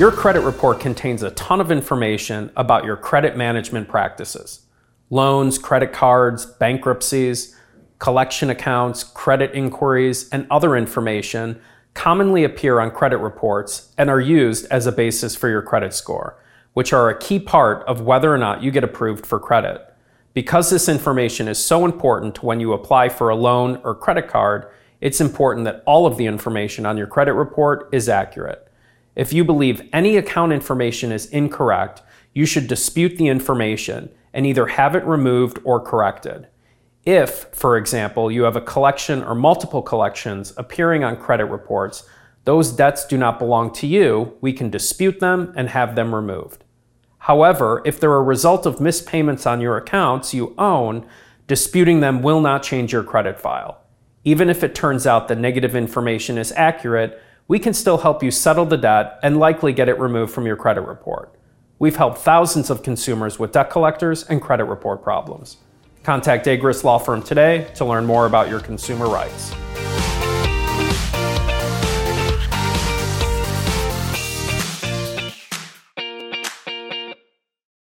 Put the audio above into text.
Your credit report contains a ton of information about your credit management practices loans, credit cards, bankruptcies, collection accounts, credit inquiries, and other information commonly appear on credit reports and are used as a basis for your credit score, which are a key part of whether or not you get approved for credit. Because this information is so important when you apply for a loan or credit card, it's important that all of the information on your credit report is accurate. If you believe any account information is incorrect, you should dispute the information and either have it removed or corrected. If, for example, you have a collection or multiple collections appearing on credit reports, those debts do not belong to you, we can dispute them and have them removed. However, if they're a result of missed payments on your accounts you own, disputing them will not change your credit file. Even if it turns out the negative information is accurate, we can still help you settle the debt and likely get it removed from your credit report. We've helped thousands of consumers with debt collectors and credit report problems. Contact Agruss Law Firm today to learn more about your consumer rights.